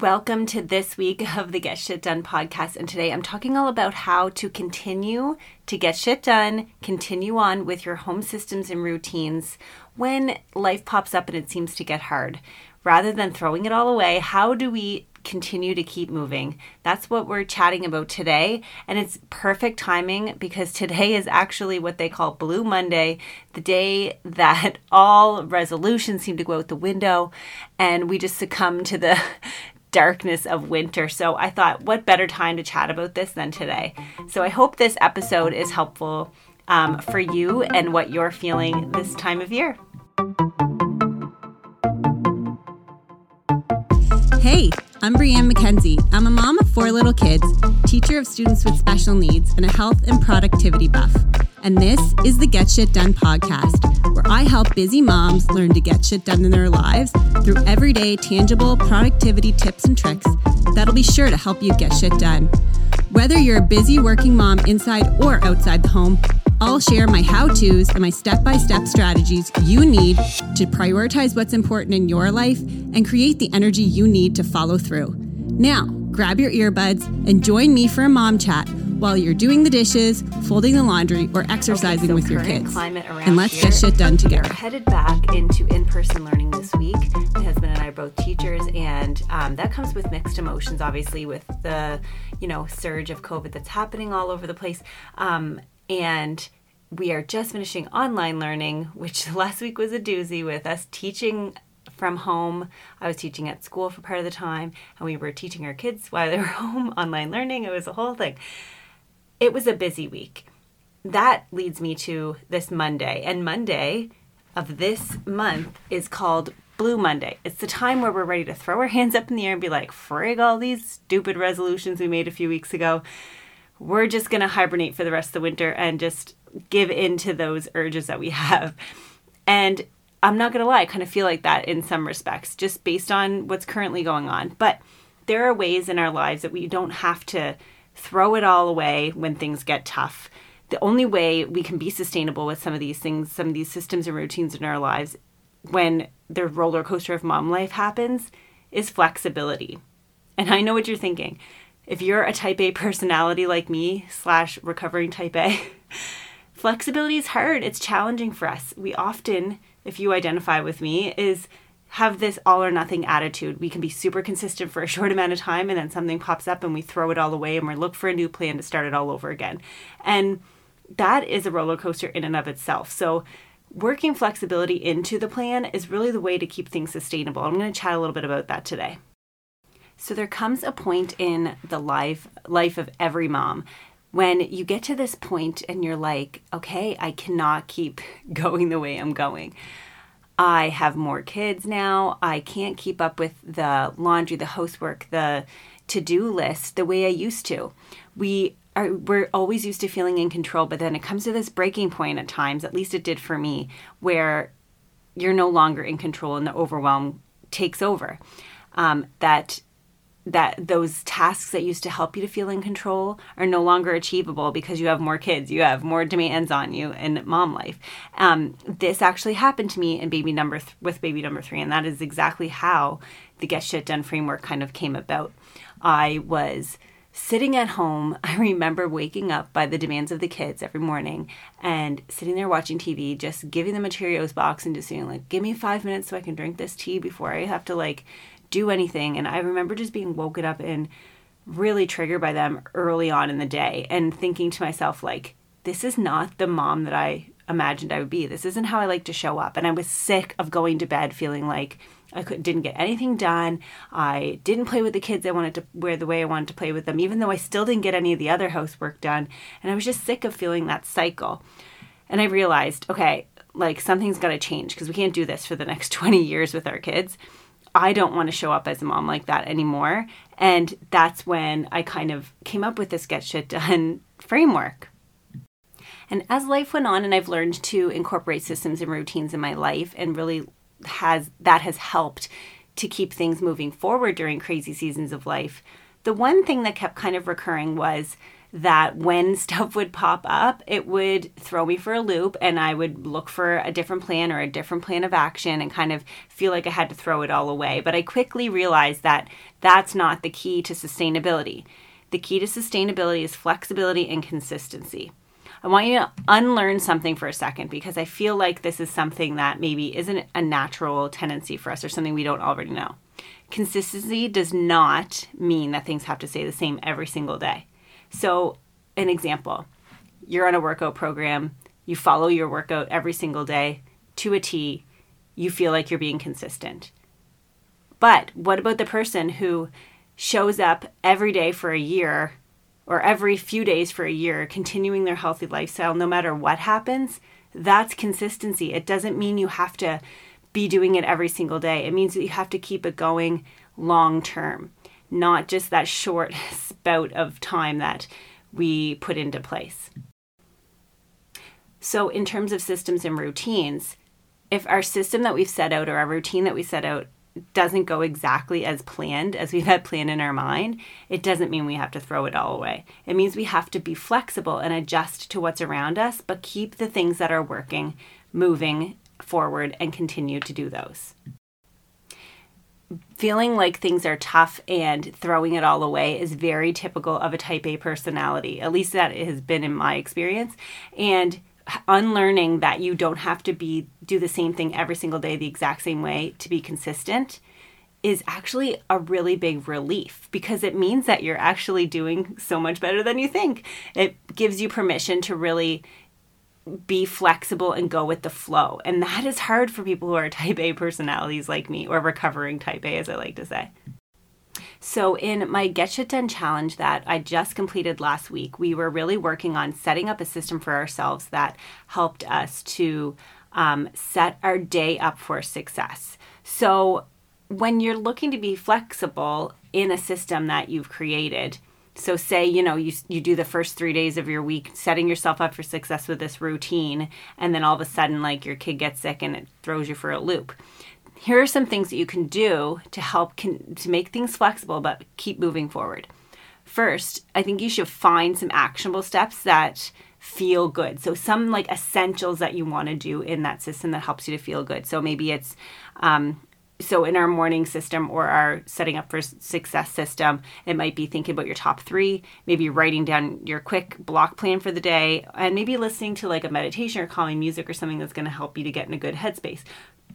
Welcome to this week of the Get Shit Done podcast. And today I'm talking all about how to continue to get shit done, continue on with your home systems and routines when life pops up and it seems to get hard. Rather than throwing it all away, how do we continue to keep moving. That's what we're chatting about today. And it's perfect timing because today is actually what they call Blue Monday, the day that all resolutions seem to go out the window and we just succumb to the darkness of winter. So I thought, what better time to chat about this than today? So I hope this episode is helpful um, for you and what you're feeling this time of year. Hey, I'm Brianne McKenzie. I'm a mom of four little kids, teacher of students with special needs, and a health and productivity buff. And this is the Get Shit Done podcast, where I help busy moms learn to get shit done in their lives through everyday, tangible productivity tips and tricks that'll be sure to help you get shit done. Whether you're a busy working mom inside or outside the home, I'll share my how to's and my step by step strategies you need to prioritize what's important in your life and create the energy you need to follow through. Now, grab your earbuds and join me for a mom chat while you're doing the dishes, folding the laundry, or exercising Okay, so with your kids. And let's here, get shit done together. We together. are headed back into in-person learning this week. My husband and I are both teachers, and um, that comes with mixed emotions. Obviously, with the you know surge of COVID that's happening all over the place, um, and we are just finishing online learning, which last week was a doozy with us teaching from home. I was teaching at school for part of the time, and we were teaching our kids while they were home online learning. It was a whole thing. It was a busy week that leads me to this Monday. And Monday of this month is called Blue Monday. It's the time where we're ready to throw our hands up in the air and be like, frig all these stupid resolutions we made a few weeks ago. We're just going to hibernate for the rest of the winter and just give in to those urges that we have. And I'm not going to lie, I kind of feel like that in some respects, just based on what's currently going on. But there are ways in our lives that we don't have to throw it all away when things get tough. The only way we can be sustainable with some of these things, some of these systems and routines in our lives when the roller coaster of mom life happens is flexibility. And I know what you're thinking. If you're a type A personality like me, slash recovering type A, flexibility is hard. It's challenging for us. We often, if you identify with me, is have this all or nothing attitude. We can be super consistent for a short amount of time and then something pops up and we throw it all away and we look for a new plan to start it all over again. And that is a roller coaster in and of itself. So working flexibility into the plan is really the way to keep things sustainable. I'm going to chat a little bit about that today. So there comes a point in the life life of every mom when you get to this point and you're like, okay, I cannot keep going the way I'm going. I have more kids now. I can't keep up with the laundry, the housework, the to-do list the way I used to. We are we're always used to feeling in control, but then it comes to this breaking point at times, at least it did for me, where you're no longer in control and the overwhelm takes over. Um, that that those tasks that used to help you to feel in control are no longer achievable because you have more kids, you have more demands on you in mom life. Um, this actually happened to me in baby number th- with baby number three, and that is exactly how the Get Shit Done framework kind of came about. I was sitting at home. I remember waking up by the demands of the kids every morning and sitting there watching TV, just giving them a Cheerios box and just saying like, "Give me five minutes so I can drink this tea before I have to like." Do anything. And I remember just being woken up and really triggered by them early on in the day and thinking to myself, like, this is not the mom that I imagined I would be. This isn't how I like to show up. And I was sick of going to bed feeling like I could, didn't get anything done. I didn't play with the kids I wanted to wear the way I wanted to play with them, even though I still didn't get any of the other housework done. And I was just sick of feeling that cycle. And I realized, okay, like something's got to change because we can't do this for the next 20 years with our kids. I don't want to show up as a mom like that anymore. And that's when I kind of came up with this get shit done framework. And as life went on and I've learned to incorporate systems and routines in my life and really has that has helped to keep things moving forward during crazy seasons of life. The one thing that kept kind of recurring was that when stuff would pop up, it would throw me for a loop and I would look for a different plan or a different plan of action and kind of feel like I had to throw it all away. But I quickly realized that that's not the key to sustainability. The key to sustainability is flexibility and consistency. I want you to unlearn something for a second because I feel like this is something that maybe isn't a natural tendency for us or something we don't already know. Consistency does not mean that things have to stay the same every single day. So, an example you're on a workout program, you follow your workout every single day to a T, you feel like you're being consistent. But what about the person who shows up every day for a year or every few days for a year, continuing their healthy lifestyle no matter what happens? That's consistency. It doesn't mean you have to be doing it every single day. It means that you have to keep it going long term not just that short spout of time that we put into place. So, in terms of systems and routines, if our system that we've set out or our routine that we set out doesn't go exactly as planned, as we've had planned in our mind, it doesn't mean we have to throw it all away. It means we have to be flexible and adjust to what's around us, but keep the things that are working moving forward and continue to do those feeling like things are tough and throwing it all away is very typical of a type A personality. At least that has been in my experience. And unlearning that you don't have to be do the same thing every single day the exact same way to be consistent is actually a really big relief because it means that you're actually doing so much better than you think. It gives you permission to really be flexible and go with the flow. And that is hard for people who are type A personalities like me, or recovering type A, as I like to say. So, in my Get Shit Done challenge that I just completed last week, we were really working on setting up a system for ourselves that helped us to um, set our day up for success. So, when you're looking to be flexible in a system that you've created, so say, you know, you you do the first 3 days of your week setting yourself up for success with this routine and then all of a sudden like your kid gets sick and it throws you for a loop. Here are some things that you can do to help con- to make things flexible but keep moving forward. First, I think you should find some actionable steps that feel good. So some like essentials that you want to do in that system that helps you to feel good. So maybe it's um, so in our morning system or our setting up for success system it might be thinking about your top three maybe writing down your quick block plan for the day and maybe listening to like a meditation or calming music or something that's going to help you to get in a good headspace.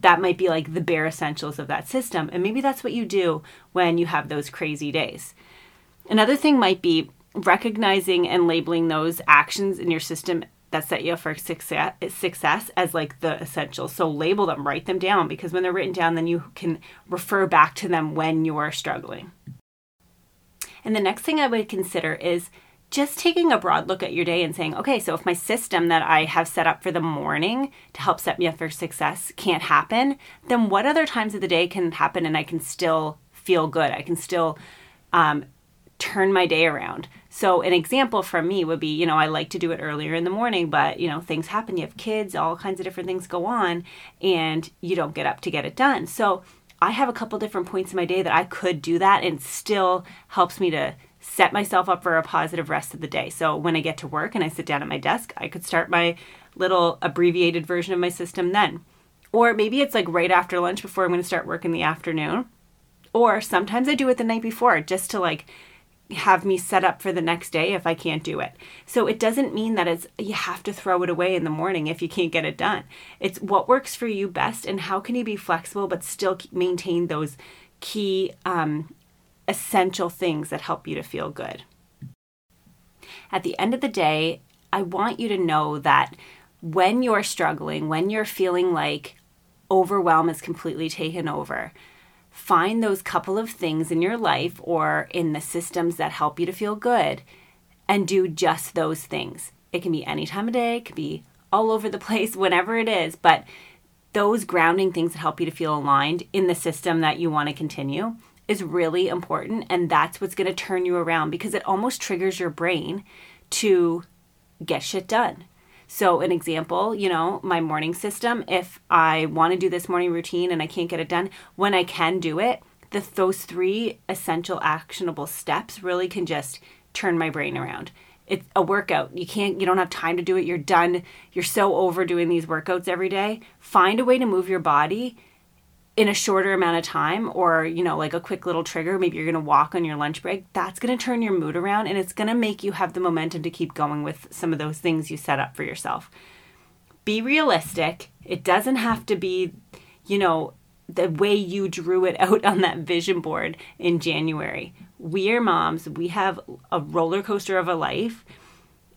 That might be like the bare essentials of that system and maybe that's what you do when you have those crazy days. Another thing might be recognizing and labeling those actions in your system that set you up for success, success as like the essentials. So label them, write them down because when they're written down, then you can refer back to them when you are struggling. And the next thing I would consider is just taking a broad look at your day and saying, okay, so if my system that I have set up for the morning to help set me up for success can't happen, then what other times of the day can happen and I can still feel good? I can still um, turn my day around. So an example from me would be, you know, I like to do it earlier in the morning, but you know, things happen. You have kids, all kinds of different things go on, and you don't get up to get it done. So I have a couple different points in my day that I could do that and still helps me to set myself up for a positive rest of the day. So when I get to work and I sit down at my desk, I could start my little abbreviated version of my system then. Or maybe it's like right after lunch before I'm going to start work in the afternoon. Or sometimes I do it the night before just to like have me set up for the next day if I can't do it. So it doesn't mean that it's you have to throw it away in the morning if you can't get it done. It's what works for you best and how can you be flexible but still maintain those key um, essential things that help you to feel good. At the end of the day, I want you to know that when you're struggling, when you're feeling like overwhelm is completely taken over, find those couple of things in your life or in the systems that help you to feel good and do just those things. It can be any time of day, it can be all over the place, whatever it is, but those grounding things that help you to feel aligned in the system that you want to continue is really important. And that's what's going to turn you around because it almost triggers your brain to get shit done. So, an example, you know, my morning system, if I want to do this morning routine and I can't get it done, when I can do it, the, those three essential actionable steps really can just turn my brain around. it's a workout. You can't, you don't have time to do it. You're done. You're so over doing these workouts every day. Find a way to move your body in a shorter amount of time or, you know, like a quick little trigger. Maybe you're going to walk on your lunch break. That's going to turn your mood around and it's going to make you have the momentum to keep going with some of those things you set up for yourself. Be realistic. It doesn't have to be, you know, the way you drew it out on that vision board in January. We are moms. We have a roller coaster of a life.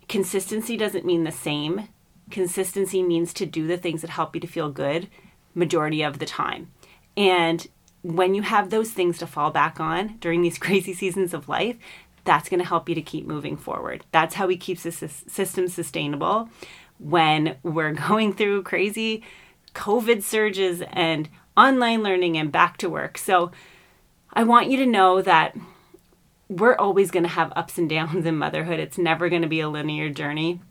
Consistency doesn't mean the same. Consistency means to do the things that help you to feel good majority of the time. And when you have those things to fall back on during these crazy seasons of life, that's going to help you to keep moving forward. That's how we keep the system sustainable when we're going through crazy COVID surges and online learning and back to work. So I want you to know that we're always going to have ups and downs in motherhood. It's never going to be a linear journey.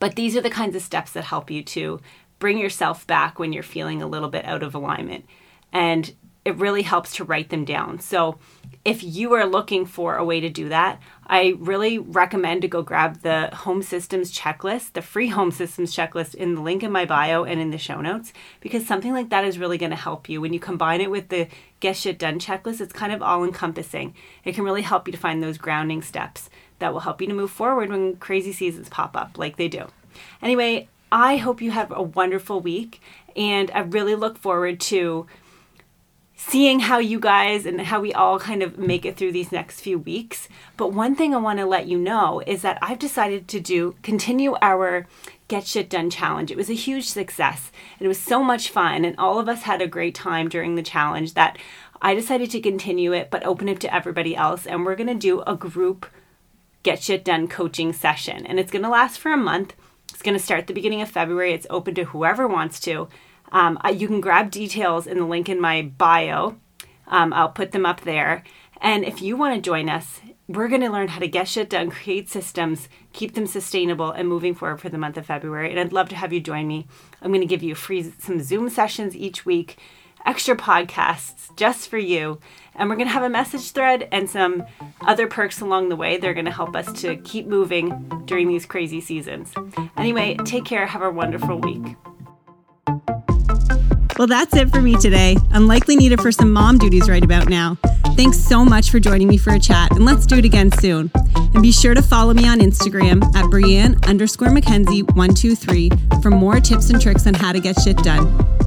But these are the kinds of steps that help you to bring yourself back when you're feeling a little bit out of alignment. And it really helps to write them down. So if you are looking for a way to do that, I really recommend to go grab the Home Systems checklist, the free Home Systems checklist in the link in my bio and in the show notes, because something like that is really going to help you. When you combine it with the Get Shit Done checklist, it's kind of all encompassing. It can really help you to find those grounding steps that will help you to move forward when crazy seasons pop up like they do. Anyway, I hope you have a wonderful week, and I really look forward to seeing how you guys and how we all kind of make it through these next few weeks. But one thing I want to let you know is that I've decided to do continue our Get Shit Done challenge. It was a huge success. And it was so much fun and all of us had a great time during the challenge that I decided to continue it but open it to everybody else and we're going to do a group Get Shit Done coaching session and it's going to last for a month. It's going to start the beginning of February. It's open to whoever wants to. Um, you can grab details in the link in my bio. Um, I'll put them up there. And if you want to join us, we're going to learn how to get shit done, create systems, keep them sustainable, and moving forward for the month of February. And I'd love to have you join me. I'm going to give you free some Zoom sessions each week, extra podcasts just for you. And we're going to have a message thread and some other perks along the way. They're going to help us to keep moving during these crazy seasons. Anyway, take care. Have a wonderful week. Well, that's it for me today. I'm likely needed for some mom duties right about now. Thanks so much for joining me for a chat, and let's do it again soon. And be sure to follow me on Instagram at Brianne underscore McKenzie123 for more tips and tricks on how to get shit done.